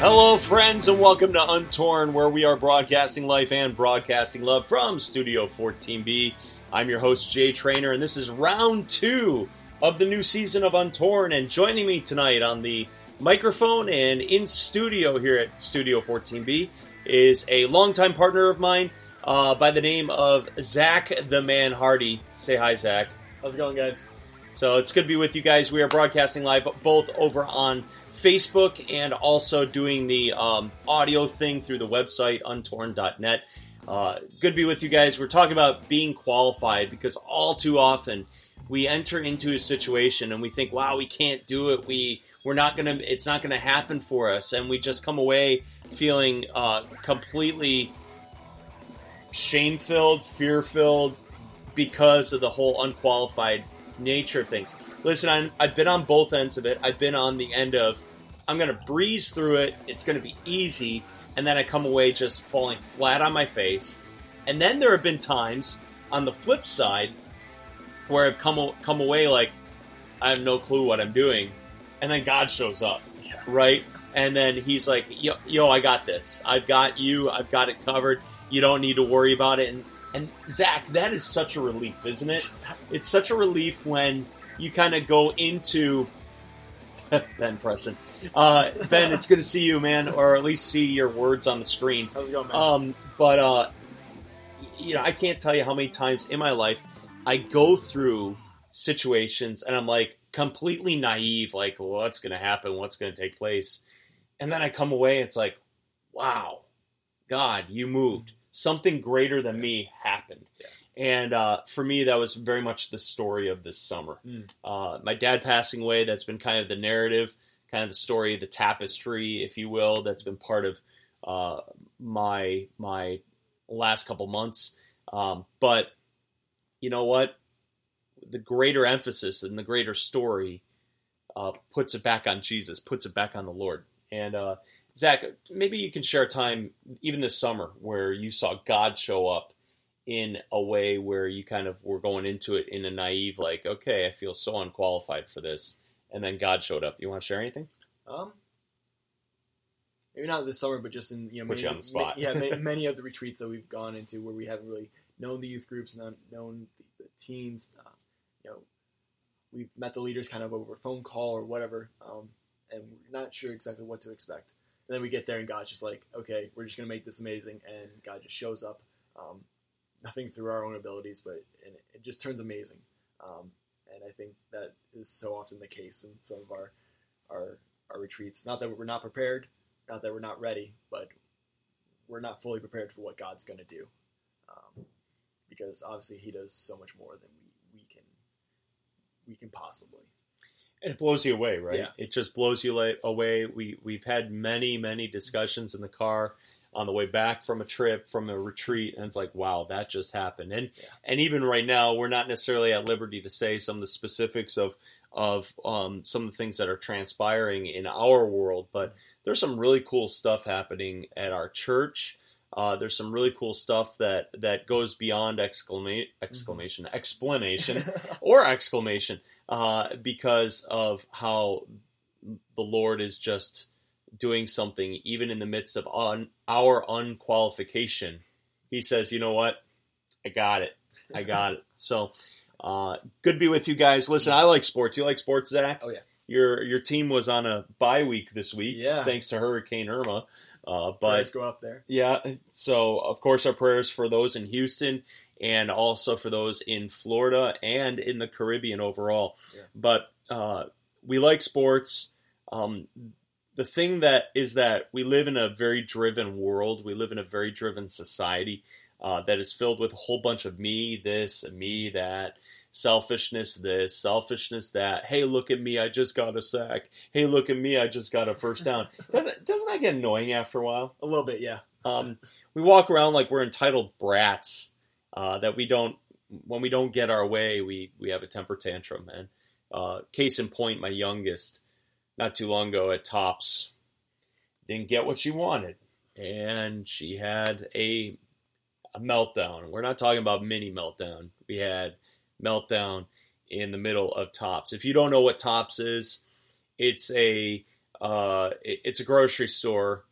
Hello, friends, and welcome to Untorn, where we are broadcasting life and broadcasting love from Studio 14B. I'm your host, Jay Trainer, and this is round two of the new season of Untorn. And joining me tonight on the microphone and in studio here at Studio 14B is a longtime partner of mine uh, by the name of Zach the Man Hardy. Say hi, Zach. How's it going, guys? So it's good to be with you guys. We are broadcasting live both over on Facebook and also doing the um, audio thing through the website untorn.net. Uh, good to be with you guys. We're talking about being qualified because all too often we enter into a situation and we think, "Wow, we can't do it. We we're not gonna. It's not gonna happen for us," and we just come away feeling uh, completely shame filled, fear filled because of the whole unqualified nature of things. Listen, I'm, I've been on both ends of it. I've been on the end of I'm to breeze through it. It's to be easy. And then I come away just falling flat on my face. And then there have been times on the flip side where I've come, come away like, I have no clue what I'm doing. And then God shows up, Yeah. right? And then he's like, yo, yo, I got this. I've got you. I've got it covered. You don't need to worry about it. And, and Zach, that is such a relief, isn't it? It's such a relief when you kind of go into Ben Preston. Uh, ben, it's good to see you, man, or at least see your words on the screen. How's it going, man? Um, but uh, you know, I can't tell you how many times in my life I go through situations and I'm like completely naive, like what's going to happen, what's going to take place, and then I come away, it's like, wow, God, you moved. Something greater than me happened. Yeah. And uh, for me, that was very much the story of this summer. Mm. Uh, my dad passing away, that's been kind of the narrative, kind of the story, the tapestry, if you will, that's been part of uh, my my last couple months. Um, but you know what? The greater emphasis and the greater story uh, puts it back on Jesus, puts it back on the Lord. And uh, Zach, maybe you can share a time, even this summer, where you saw God show up in a way where you kind of were going into it in a naive, like, okay, I feel so unqualified for this, and then God showed up. Do you want to share anything? um, maybe not this summer, but just in you know, Put many, you on the spot. yeah, many, many of the retreats that we've gone into where we haven't really known the youth groups, not known the, the teens. Uh, you know, we've met the leaders kind of over phone call or whatever, um, and we're not sure exactly what to expect. And then we get there, and God's just like, okay, we're just gonna make this amazing, and God just shows up. Um, nothing through our own abilities, but and it, it just turns amazing. Um, and I think that is so often the case in some of our our our retreats. Not that we're not prepared, not that we're not ready, but we're not fully prepared for what God's going to do, because obviously He does so much more than we, we can we can possibly. And it blows you away, right? Yeah. It just blows you away. We we've had many many discussions in the car on the way back from a trip from a retreat, and it's like, wow, that just happened. And Yeah. and even right now, we're not necessarily at liberty to say some of the specifics of of um, some of the things that are transpiring in our world, but there's some really cool stuff happening at our church. Uh, there's some really cool stuff that that goes beyond exclamation exclamation explanation or exclamation uh, because of how the Lord is just doing something, even in the midst of un, our unqualification. He says, "You know what? I got it. I got it." So, uh, good to be with you guys. Listen, I like sports. You like sports, Zach? Oh, yeah. Your your team was on a bye week this week, Yeah. thanks to Hurricane Irma. Uh, But Prayers go up there. yeah, so of course our prayers for those in Houston and also for those in Florida and in the Caribbean overall. Yeah. But uh, we like sports. Um, the thing that is that we live in a very driven world. We live in a very driven society uh, that is filled with a whole bunch of me this me that. Selfishness, this, selfishness, that. Hey, look at me! I just got a sack. Hey, look at me! I just got a first down. Doesn't doesn't that get annoying after a while? A little bit, yeah. Um, we walk around like we're entitled brats. Uh, that we don't, when we don't get our way, we we have a temper tantrum. And uh, case in point, my youngest, not too long ago at Tops didn't get what she wanted, and she had a, a meltdown. We're not talking about mini meltdown. We had meltdown in the middle of Tops. If you don't know what Tops is, it's a uh, it's a grocery store.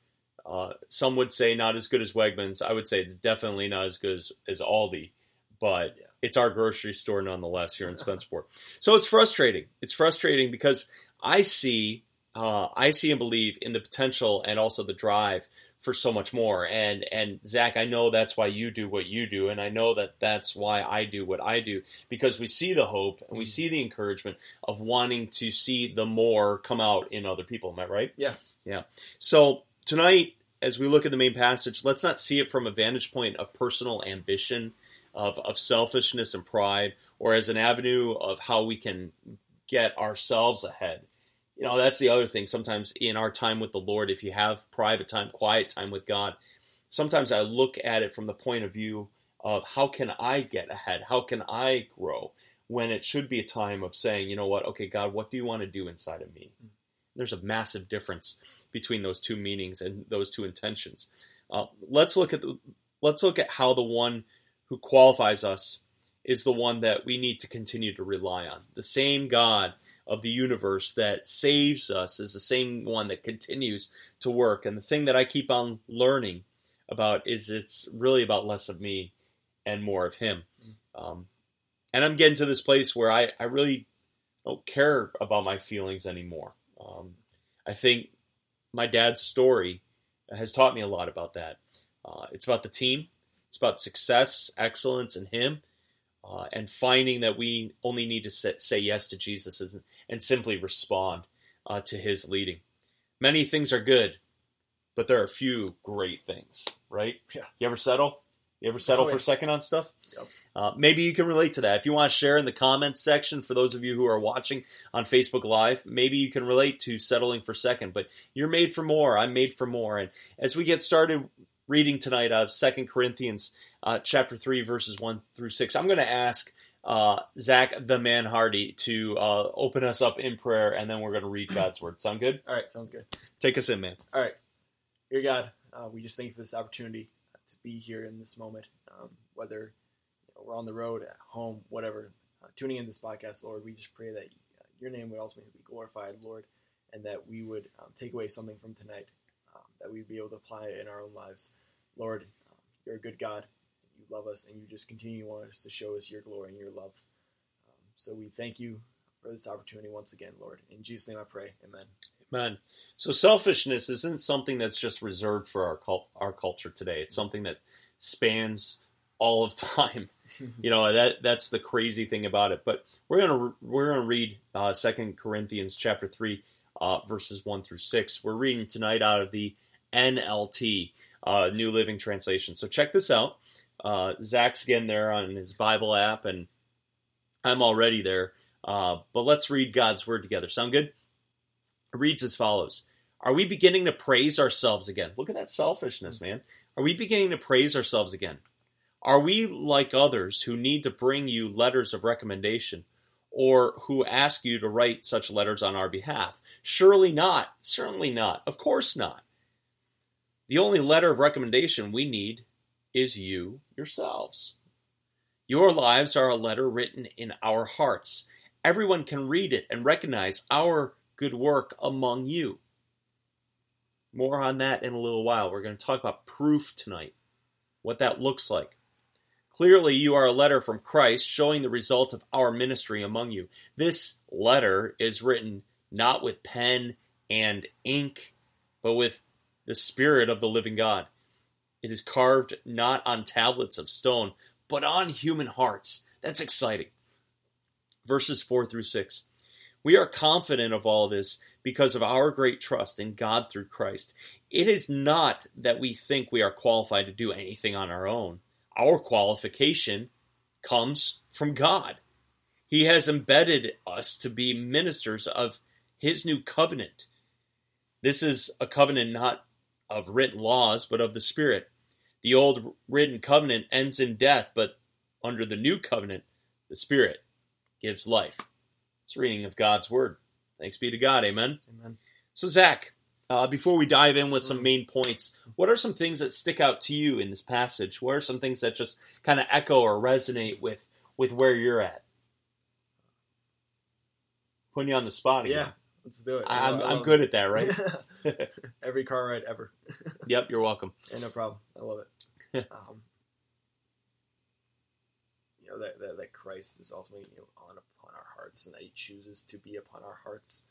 Uh, some would say not as good as Wegmans. I would say it's definitely not as good as, as Aldi, but it's our grocery store nonetheless here in Spencerport. So it's frustrating. It's frustrating because I see, uh, I see and believe in the potential and also the drive for so much more. And and Zach, I know that's why you do what you do, and I know that that's why I do what I do because we see the hope and we Mm. see the encouragement of wanting to see the more come out in other people. Am I right? Yeah. Yeah. So tonight, as we look at the main passage, let's not see it from a vantage point of personal ambition, of, of selfishness and pride, or as an avenue of how we can get ourselves ahead. You know, that's the other thing. Sometimes in our time with the Lord, if you have private time, quiet time with God, sometimes I look at it from the point of view of how can I get ahead? How can I grow? When it should be a time of saying, you know what, okay, God, what do you want to do inside of me? There's a massive difference between those two meanings and those two intentions. Uh, let's look at the, let's look at how the one who qualifies us is the one that we need to continue to rely on. The same God of the universe that saves us is the same one that continues to work. And the thing that I keep on learning about is it's really about less of me and more of Him. Um, and I'm getting to this place where I, I really don't care about my feelings anymore. Um, I think my dad's story has taught me a lot about that. Uh, it's about the team, it's about success, excellence and Him, uh, and finding that we only need to say, say yes to Jesus and, and simply respond uh, to His leading. Many things are good, but there are a few great things, right? Yeah. You ever settle? You ever settle Oh, for a second on stuff? Yep. Uh, maybe you can relate to that. If you want to share in the comments section, for those of you who are watching on Facebook Live, maybe you can relate to settling for second. But you're made for more. I'm made for more. And as we get started reading tonight out of Second Corinthians uh, chapter three, verses one through six, I'm going to ask uh, Zach the Man Hardy to uh, open us up in prayer, and then we're going to read God's word. Sound good? All right, sounds good. Take us in, man. All right, dear God, uh, we just thank you for this opportunity uh, to be here in this moment. Um, whether you know, we're on the road, at home, whatever, uh, tuning in this podcast, Lord, we just pray that your name would ultimately be glorified, Lord, and that we would um, take away something from tonight um, that we'd be able to apply it in our own lives. Lord, um, you're a good God. Love us, and you just continue want us to show us your glory and your love. Um, so we thank you for this opportunity once again, Lord. In Jesus' name I pray. Amen. Amen. so selfishness isn't something that's just reserved for our cult, our culture today. It's something that spans all of time. You know that that's the crazy thing about it. But we're gonna we're gonna read uh, Second Corinthians chapter three, uh, verses one through six. We're reading tonight out of the NLT, uh, New Living Translation. So check this out. Uh, Zach's getting there on his Bible app, and I'm already there. Uh, but let's read God's word together. Sound good? It reads as follows Are we beginning to praise ourselves again? Look at that selfishness, man. Are we beginning to praise ourselves again? Are we like others who need to bring you letters of recommendation or who ask you to write such letters on our behalf? Surely not. Certainly not. Of course not. The only letter of recommendation we need is you yourselves. Your lives are a letter written in our hearts. Everyone can read it and recognize our good work among you. More on that in a little while. We're going to talk about proof tonight, what that looks like. Clearly, you are a letter from Christ showing the result of our ministry among you. This letter is written not with pen and ink, but with the Spirit of the living God. It is carved not on tablets of stone, but on human hearts. That's exciting. Verses 4 through 6. We are confident of all this because of our great trust in God through Christ. It is not that we think we are qualified to do anything on our own. Our qualification comes from God. He has embedded us to be ministers of His new covenant. This is a covenant not of written laws, but of the Spirit. The old written covenant ends in death, but under the new covenant, the Spirit gives life. It's reading of God's Word. Thanks be to God. Amen. Amen. So, Zach, uh, before we dive in with some Mm. main points, what are some things that stick out to you in this passage? What are some things that just kind of echo or resonate with with where you're at? Putting you on the spot again. Yeah, let's do it. I- I'm, I I'm good at that, right? Every car ride ever. yep, you're welcome. Yeah, no problem. I love it. um, you know that, that that Christ is ultimately you know, on upon our hearts, and that He chooses to be upon our hearts.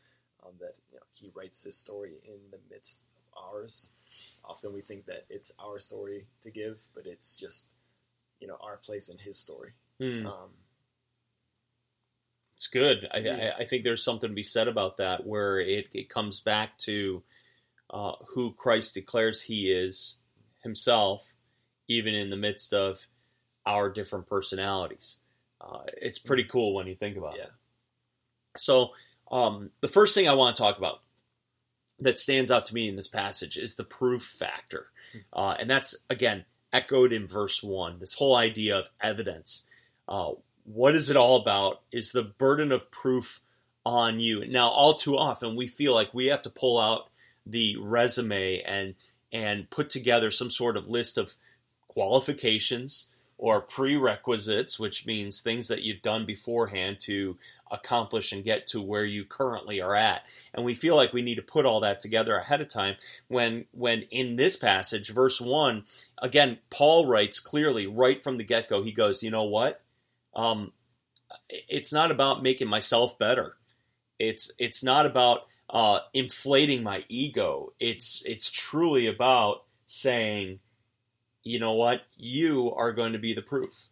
Um, that you know He writes His story in the midst of ours. Often we think that it's our story to give, but it's just you know our place in His story. Hmm. Um, It's good. I, Yeah. I, I think there's something to be said about that, where it, it comes back to uh, who Christ declares He is Himself, even in the midst of our different personalities. Uh, it's pretty cool when you think about Yeah. it. So, um, the first thing I want to talk about that stands out to me in this passage is the proof factor, uh, and that's again echoed in verse one. This whole idea of evidence. Uh, what is it all about? Is the burden of proof on you? Now, all too often, we feel like we have to pull out the resume and and put together some sort of list of qualifications or prerequisites, which means things that you've done beforehand to accomplish and get to where you currently are at. And we feel like we need to put all that together ahead of time when when in this passage, verse 1, again, Paul writes clearly right from the get-go. He goes, "You know what? Um, it's not about making myself better. It's it's not about uh, inflating my ego. It's it's truly about saying, you know what, you are going to be the proof.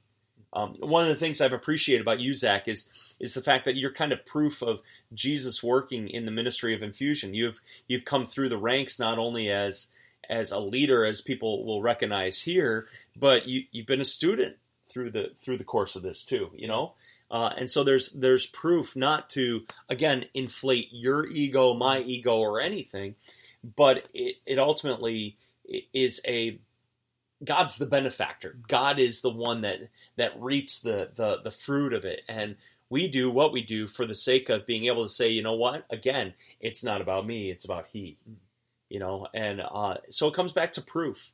Um, one of the things I've appreciated about you, Zach, is is the fact that you're kind of proof of Jesus working in the ministry of infusion. You've you've come through the ranks not only as as a leader, as people will recognize here, but you you've been a student through the through the course of this too. You know, uh, and so there's there's proof not to again inflate your ego, my ego, or anything, but it, it ultimately is a God's the benefactor. God is the one that that reaps the the the fruit of it, and we do what we do for the sake of being able to say, you know what? Again, it's not about me; it's about He. You know, and uh, so it comes back to proof.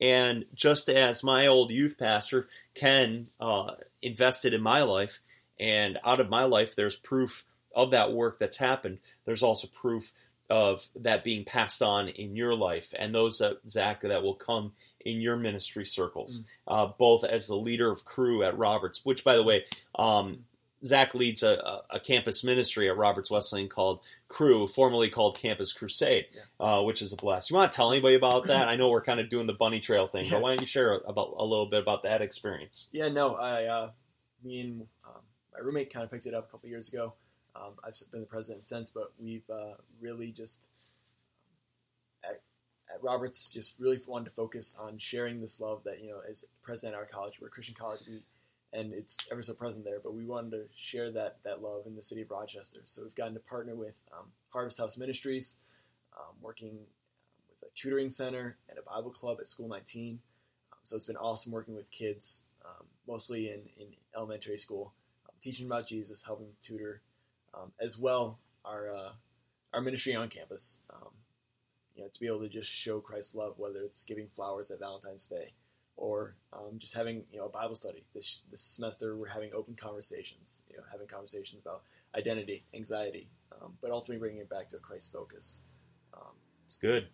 And just as my old youth pastor Ken uh, invested in my life, and out of my life, there's proof of that work that's happened. There's also proof of that being passed on in your life, and those that Zach that will come in your ministry circles, uh, both as the leader of Cru at Roberts, which, by the way, um, Zach leads a, a, campus ministry at Roberts Wesleyan called Cru, formerly called Campus Crusade, uh, which is a blast. You want to tell anybody about that? I know we're kind of doing the bunny trail thing, but why don't you share about a little bit about that experience? Yeah, no, I, uh, me and um, my roommate kind of picked it up a couple years ago. Um, I've been the president since, but we've uh, really just at, at Roberts just really wanted to focus on sharing this love that you know as president at our college, we're a Christian college, we, and it's ever so present there. But we wanted to share that that love in the city of Rochester, so we've gotten to partner with um, Harvest House Ministries, um, working um, with a tutoring center and a Bible club at School 19. Um, so it's been awesome working with kids, um, mostly in, in elementary school, um, teaching about Jesus, helping tutor, as well our uh, our ministry on campus. You know, to be able to just show Christ's love, whether it's giving flowers at Valentine's Day, or um, just having you know a Bible study. This this semester we're having open conversations. You know, having conversations about identity, anxiety, um, but ultimately bringing it back to a Christ focus. Um, It's good.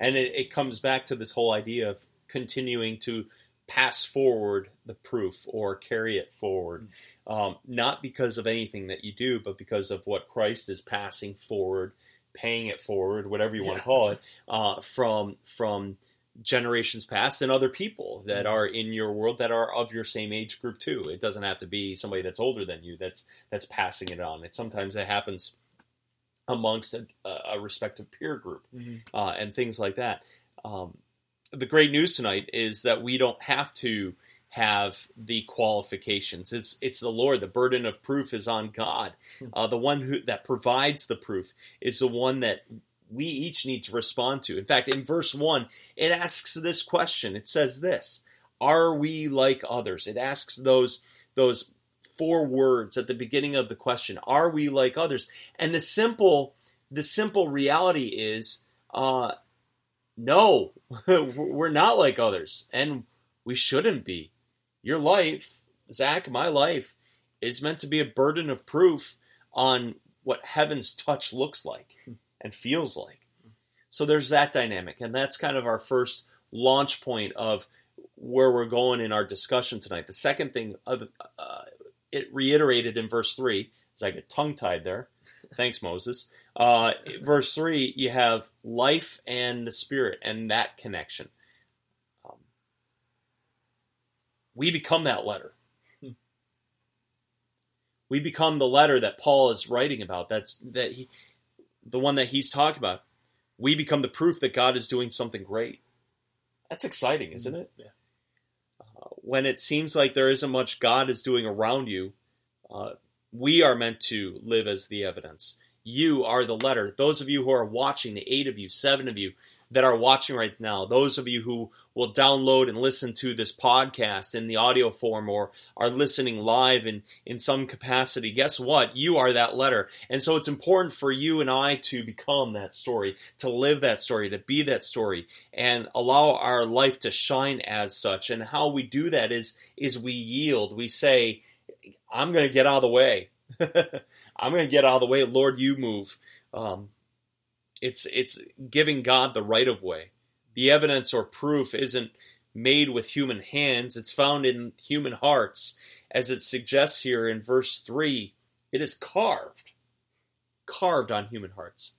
And it, it comes back to this whole idea of continuing to pass forward the proof or carry it forward, um, not because of anything that you do, but because of what Christ is passing forward, paying it forward, whatever you want to call it, uh, from from generations past and other people that Mhm. are in your world that are of your same age group too. It doesn't have to be somebody that's older than you that's that's passing it on. It sometimes it happens amongst a, a respective peer group uh, and things like that. Um, the great news tonight is that we don't have to have the qualifications. It's it's the Lord. The burden of proof is on God. Uh, the one who that provides the proof is the one that we each need to respond to. In fact, in verse one, it asks this question. It says this: Are we like others? It asks those those four words at the beginning of the question: Are we like others? And the simple, the simple reality is, uh, no, we're not like others, and we shouldn't be. Your life, Zach, my life, is meant to be a burden of proof on what heaven's touch looks like and feels like. So there's that dynamic, and that's kind of our first launch point of where we're going in our discussion tonight. The second thing of uh, it reiterated in verse three, as I get tongue tied there. Thanks, Moses. Uh, verse three, you have life and the spirit, and that connection. Um, we become that letter. We become the letter that Paul is writing about. That's that he, the one that he's talking about. We become the proof that God is doing something great. That's exciting, isn't it? Yeah. Uh, when it seems like there isn't much God is doing around you, uh, we are meant to live as the evidence. You are the letter. Those of you who are watching, the eight of you, seven of you that are watching right now, those of you who will download and listen to this podcast in the audio form or are listening live in, in some capacity, guess what? You are that letter. And so it's important for you and I to become that story, to live that story, to be that story, and allow our life to shine as such. And how we do that is, is we yield. We say, I'm going to get out of the way. I'm going to get out of the way. Lord, you move. Um, it's it's giving God the right of way. The evidence or proof isn't made with human hands, it's found in human hearts. As it suggests here in verse 3, it is carved. Carved on human hearts.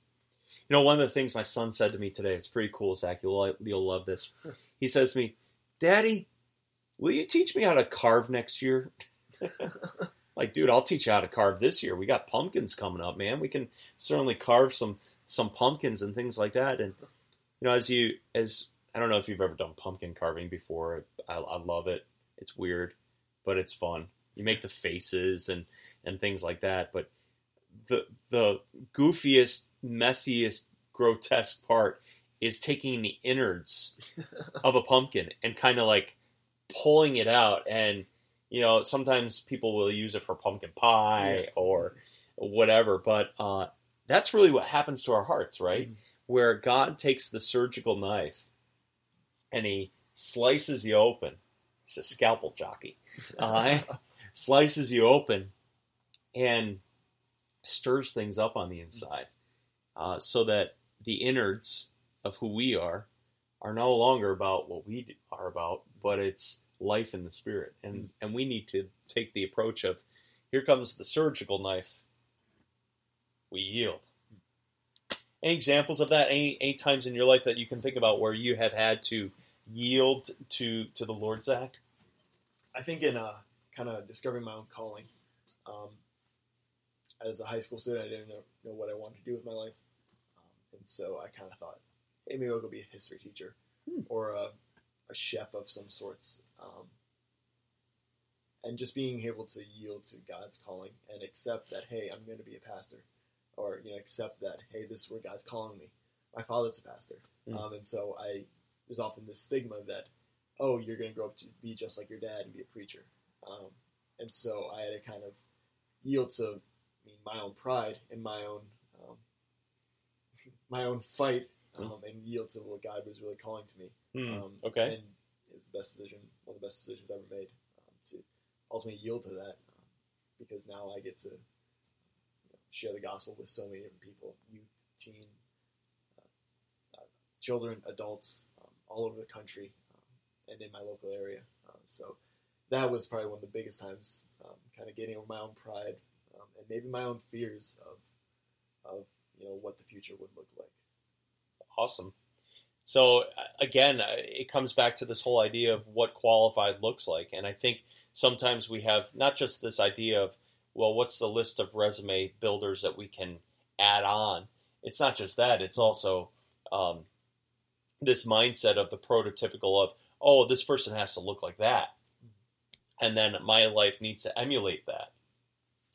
You know, one of the things my son said to me today, it's pretty cool, Zach. You'll, you'll love this. He says to me, Daddy, will you teach me how to carve next year? like, dude, I'll teach you how to carve this year. We got pumpkins coming up, man. We can certainly carve some some pumpkins and things like that. And you know, as you as I don't know if you've ever done pumpkin carving before. I, I love it. It's weird, but it's fun. You make the faces and and things like that. But the the goofiest, messiest, grotesque part is taking the innards of a pumpkin and kind of like pulling it out and you know sometimes people will use it for pumpkin pie yeah. or whatever but uh, that's really what happens to our hearts, right? Mm-hmm. Where God takes the surgical knife and he slices you open. He's a scalpel jockey. Uh, slices you open and stirs things up on the inside uh, so that the innards of who we are are no longer about what we are about, but it's life in the spirit. And, mm-hmm. and we need to take the approach of here comes the surgical knife we yield. Any examples of that? Any, any times in your life that you can think about where you have had to yield to to the Lord, Zach? I think in uh, kind of discovering my own calling. Um, as a high school student, I didn't know, know, what I wanted to do with my life, um, and so I kind of thought, hey, maybe I'll go be a history teacher hmm. or a, a, chef of some sorts. Um, and just being able to yield to God's calling and accept that, hey, I'm going to be a pastor or you know accept that hey, this is where God's calling me. My father's a pastor, mm. um, and so I there's often this stigma that oh, you're going to grow up to be just like your dad and be a preacher, um, and so I had to kind of yield to I mean, my own pride and my own um, my own fight mm. and yield to what God was really calling to me. Mm. okay, and it was the best decision, one of the best decisions I've ever made um, to ultimately yield to that um, because now I get to share the gospel with so many different people youth, teen, uh, uh, children, adults, um, all over the country um, and in my local area. Uh, so that was probably one of the biggest times, um, kind of getting over my own pride um, and maybe my own fears of, of you know what the future would look like. Awesome. So again, uh, it comes back to this whole idea of what qualified looks like, and I think sometimes we have not just this idea of well, what's the list of resume builders that we can add on? It's not just that, it's also um, this mindset of the prototypical of, oh, this person has to look like that. And then my life needs to emulate that.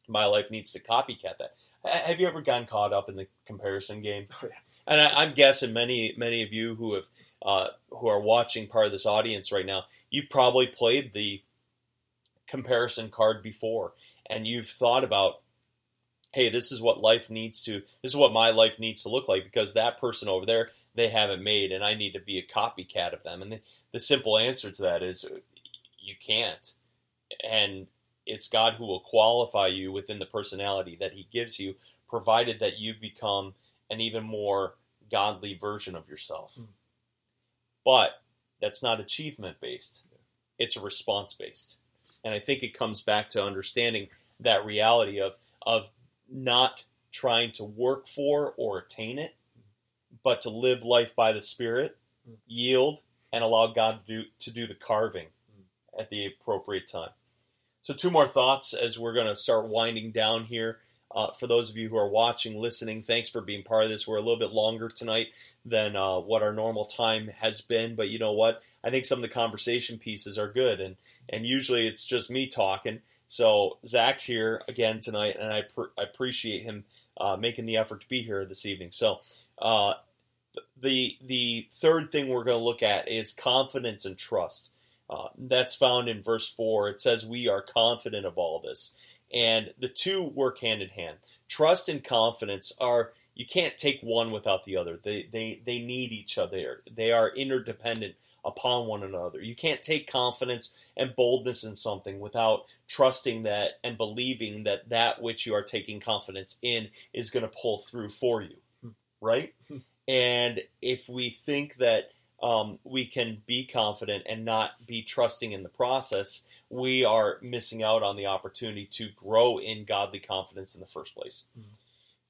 My life needs to copycat that. Have you ever gotten caught up in the comparison game? Oh, yeah. And I, am guessing many many of you who have uh, who are watching part of this audience right now, you've probably played the comparison card before and you've thought about hey this is what life needs to this is what my life needs to look like because that person over there they haven't made and i need to be a copycat of them. And the, the simple answer to that is you can't. And it's god who will qualify you within the personality that he gives you provided that you become an even more godly version of yourself. Mm. but that's not achievement based it's a response based and i think it comes back to understanding that reality of of not trying to work for or attain it but to live life by the spirit Mm. yield and allow god to do, to do the carving at the appropriate time so two more thoughts as we're going to start winding down here uh, for those of you who are watching, listening, thanks for being part of this. We're a little bit longer tonight than uh, what our normal time has been, but you know what? I think some of the conversation pieces are good, and and usually it's just me talking. So Zach's here again tonight, and I, pr- I appreciate him uh, making the effort to be here this evening. So uh, the the third thing we're going to look at is confidence and trust. Uh, that's found in verse four. It says, "We are confident of all this." and the two work hand in hand. Trust and confidence are you can't take one without the other. They they they need each other. They are interdependent upon one another. You can't take confidence and boldness in something without trusting that and believing that that which you are taking confidence in is going to pull through for you, right? and if we think that um, we can be confident and not be trusting in the process, we are missing out on the opportunity to grow in godly confidence in the first place.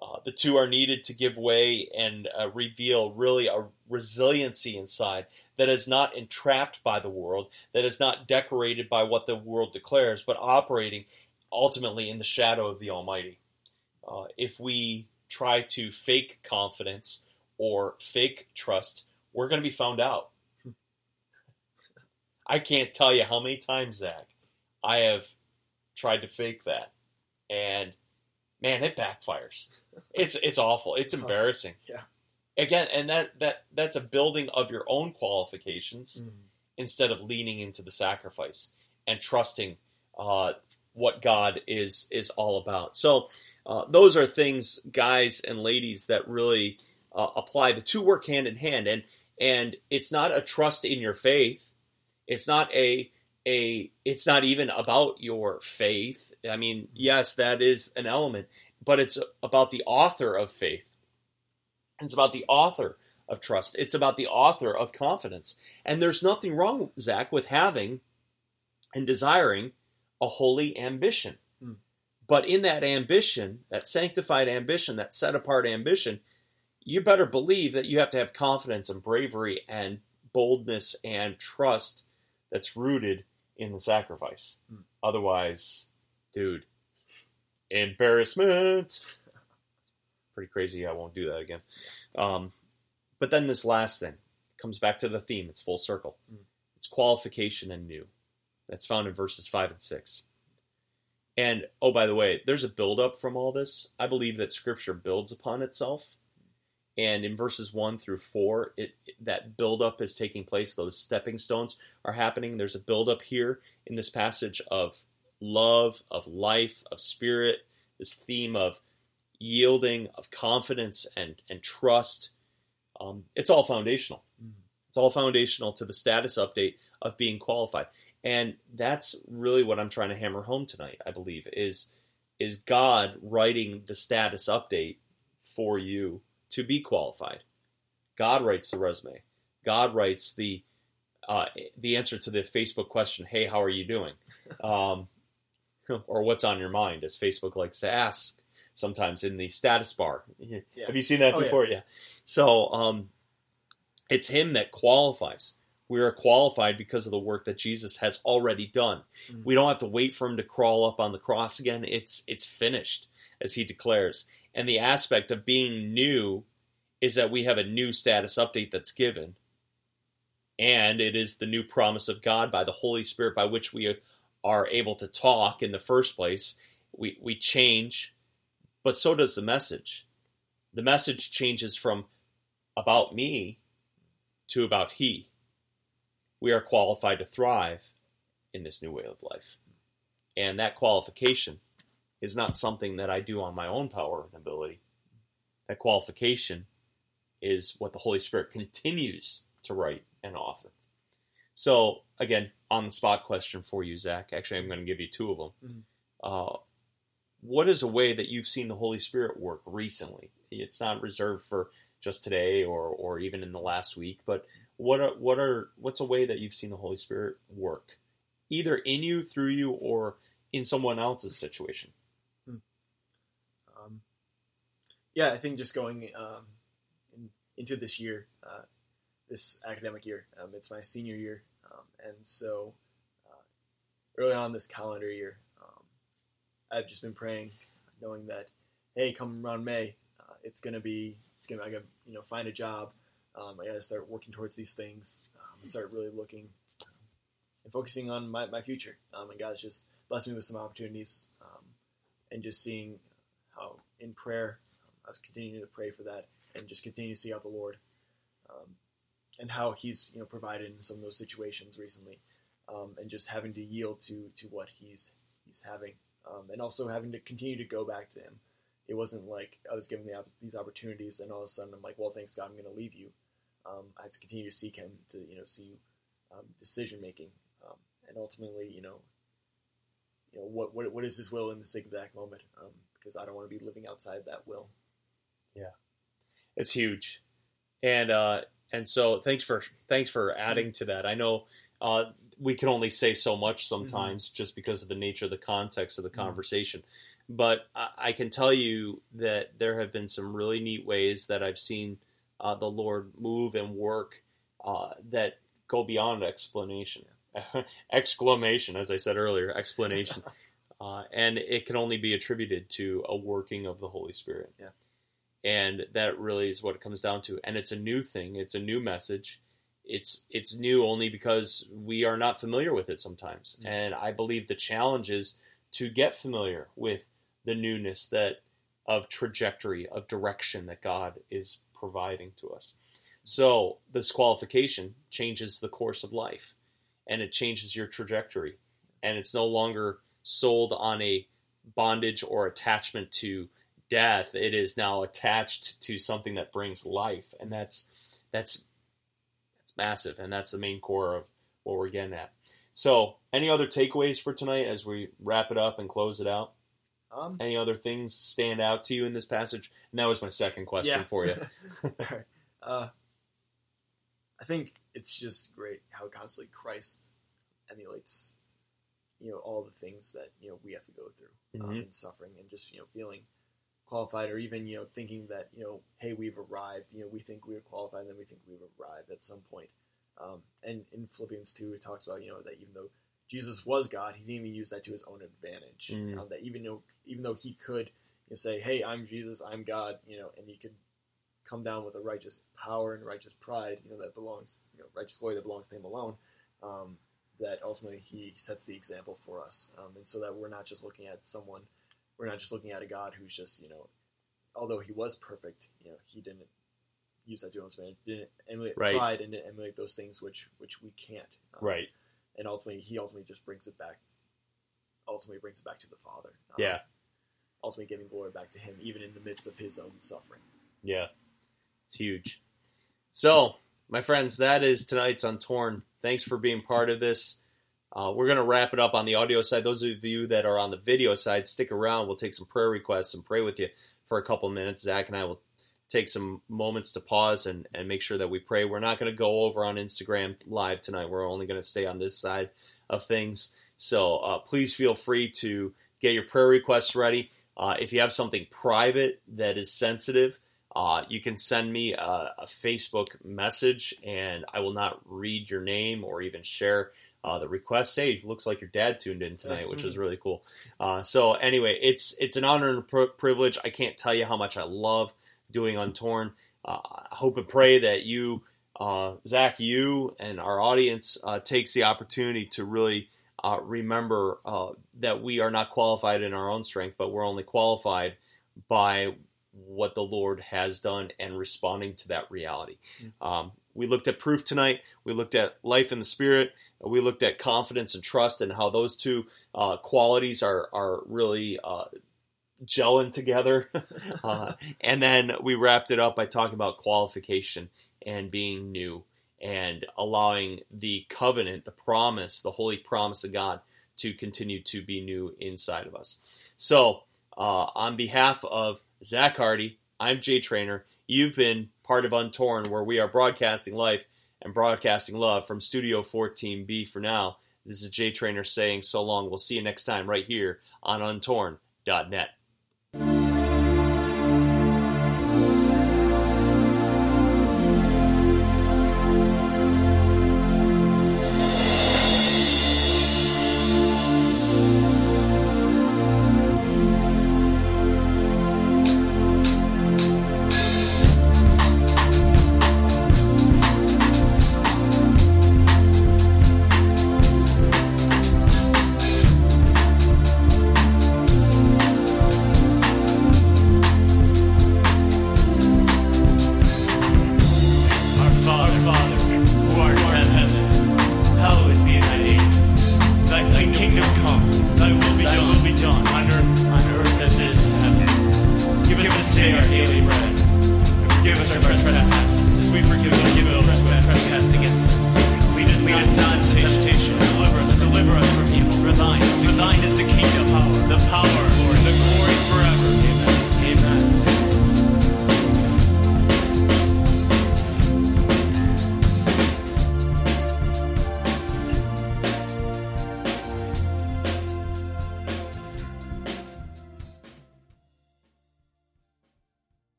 Uh, the two are needed to give way and uh, reveal really a resiliency inside that is not entrapped by the world, that is not decorated by what the world declares, but operating ultimately in the shadow of the Almighty. Uh, if we try to fake confidence or fake trust, we're going to be found out. I can't tell you how many times, Zach, I have tried to fake that, and man, it backfires. It's it's awful. It's embarrassing. Yeah. Again, and that that that's a building of your own qualifications Mm. instead of leaning into the sacrifice and trusting uh, what God is is all about. So uh, those are things, guys and ladies, that really uh, apply. The two work hand in hand, and and it's not a trust in your faith. It's not a a. It's not even about your faith. I mean, yes, that is an element, but it's about the author of faith. It's about the author of trust. It's about the author of confidence. And there's nothing wrong, Zach, with having and desiring a holy ambition. Hmm. But in that ambition, that sanctified ambition, that set apart ambition, you better believe that you have to have confidence and bravery and boldness and trust that's rooted in the sacrifice. Hmm. Otherwise, dude, embarrassment. Pretty crazy. I won't do that again. Um, but then this last thing comes back to the theme. It's full circle. Mm. It's qualification and new. That's found in verses five and six. And oh, by the way, there's a buildup from all this. I believe that Scripture builds upon itself. And in verses one through four, it that buildup is taking place. Those stepping stones are happening. There's a buildup here in this passage of love, of life, of spirit. This theme of yielding, of confidence and and trust. Um, it's all foundational. Mhm. It's all foundational to the status update of being qualified, and that's really what I'm trying to hammer home tonight. I believe is is God writing the status update for you to be qualified. God writes the resume. God writes the uh, the answer to the Facebook question, "Hey, how are you doing?" Um, or "What's on your mind?" as Facebook likes to ask sometimes in the status bar. Yeah. Have you seen that Oh, before? Yeah. So um, it's Him that qualifies. We are qualified because of the work that Jesus has already done. Mhm. We don't have to wait for Him to crawl up on the cross again. It's it's finished, as He declares. And the aspect of being new is that we have a new status update that's given. And it is the new promise of God by the Holy Spirit by which we are able to talk in the first place. We, we change, but so does the message. The message changes from about me to about He. We are qualified to thrive in this new way of life. And that qualification is not something that I do on my own power and ability. That qualification is what the Holy Spirit continues to write and author. So, again, on the spot question for you, Zach. Actually, I'm going to give you two of them. Mhm. Uh, what is a way that you've seen the Holy Spirit work recently? It's not reserved for just today or, or even in the last week, but what are, what are what's a way that you've seen the Holy Spirit work, either in you, through you, or in someone else's situation? Um, yeah, I think just going um, in, into this year, uh, this academic year, um, it's my senior year, um, and so uh, early on this calendar year, I've just been praying, knowing that hey, come around May, uh, it's gonna be, it's gonna, I gotta, you know, find a job. Um, I gotta start working towards these things, um, start really looking um, and focusing on my, my future. Um, and God's just blessed me with some opportunities, um, and just seeing how in prayer, um, I was continuing to pray for that and just continue to see out the Lord, and how He's you know provided in some of those situations recently, and just having to yield to to what He's He's having, um, and also having to continue to go back to Him. It wasn't like I was given the, these opportunities, and all of a sudden I'm like, well, thanks God, I'm going to leave you. Um, I have to continue to seek Him to you know see um, decision making, um, and ultimately, you know, you know what what what is His will in this exact moment, um, because I don't want to be living outside that will. Yeah, it's huge, and uh, and so thanks for thanks for adding to that. I know uh, we can only say so much sometimes just because of the nature of the context of the Mhm. conversation. But I, I can tell you that there have been some really neat ways that I've seen uh, the Lord move and work uh, that go beyond explanation, exclamation, as I said earlier, explanation, uh, and it can only be attributed to a working of the Holy Spirit. Yeah. And that really is what it comes down to. And it's a new thing. It's a new message. It's it's new only because we are not familiar with it sometimes. Mhm. And I believe the challenge is to get familiar with the newness that of trajectory of direction that God is providing to us. So this qualification changes the course of life, and it changes your trajectory, and it's no longer sold on a bondage or attachment to death. It is now attached to something that brings life, and that's that's massive, and that's the main core of what we're getting at. So, any other takeaways for tonight as we wrap it up and close it out? Um, Any other things stand out to you in this passage? And that was my second question yeah. for you. Alright. uh, I think it's just great how constantly Christ emulates, you know, all the things that you know we have to go through um, Mhm. in suffering and just you know feeling qualified or even you know thinking that you know hey we've arrived you know we think we're qualified and then we think we've arrived at some point. Um, and in Philippians 2 it talks about you know that even though Jesus was God he didn't even use that to his own advantage. Mm. um, that even though even though he could you know, say hey I'm Jesus I'm God you know and he could come down with a righteous power and righteous pride you know that belongs you know righteous glory that belongs to him alone um, that ultimately he sets the example for us. Um, and so that we're not just looking at someone we're not just looking at a God who's just, you know, although he was perfect, you know, he didn't use that to his advantage, didn't emulate Right. pride and didn't emulate those things which which we can't. Um, right. And ultimately, he ultimately just brings it back. Ultimately, brings it back to the Father. Um, Yeah. Ultimately, giving glory back to him, even in the midst of his own suffering. Yeah. It's huge. So, my friends, that is tonight's Untorn. Thanks for being part of this. Uh, we're going to wrap it up on the audio side. Those of you that are on the video side, stick around. We'll take some prayer requests and pray with you for a couple minutes. Zach and I will take some moments to pause and, and make sure that we pray. We're not going to go over on Instagram live tonight. We're only going to stay on this side of things. So uh, please feel free to get your prayer requests ready. Uh, if you have something private that is sensitive, uh, you can send me a, a Facebook message, and I will not read your name or even share uh, the request. Hey, looks like your dad tuned in tonight, which is really cool. Uh, so anyway, it's it's an honor and a pri- privilege. I can't tell you how much I love doing Untorn. Uh, I hope and pray that you, uh, Zach, you and our audience uh, takes the opportunity to really uh, remember uh, that we are not qualified in our own strength, but we're only qualified by what the Lord has done and responding to that reality. Um, we looked at proof tonight. We looked at life in the spirit. We looked at confidence and trust and how those two uh, qualities are are really uh, gelling together. uh, and then we wrapped it up by talking about qualification and being new and allowing the covenant, the promise, the holy promise of God to continue to be new inside of us. So, uh, on behalf of Zach Hardy, I'm Jay Trainer. You've been part of Untorn, where we are broadcasting life and broadcasting love from Studio 14B for now. This is Jay Trainer saying so long. We'll see you next time right here on untorn.net.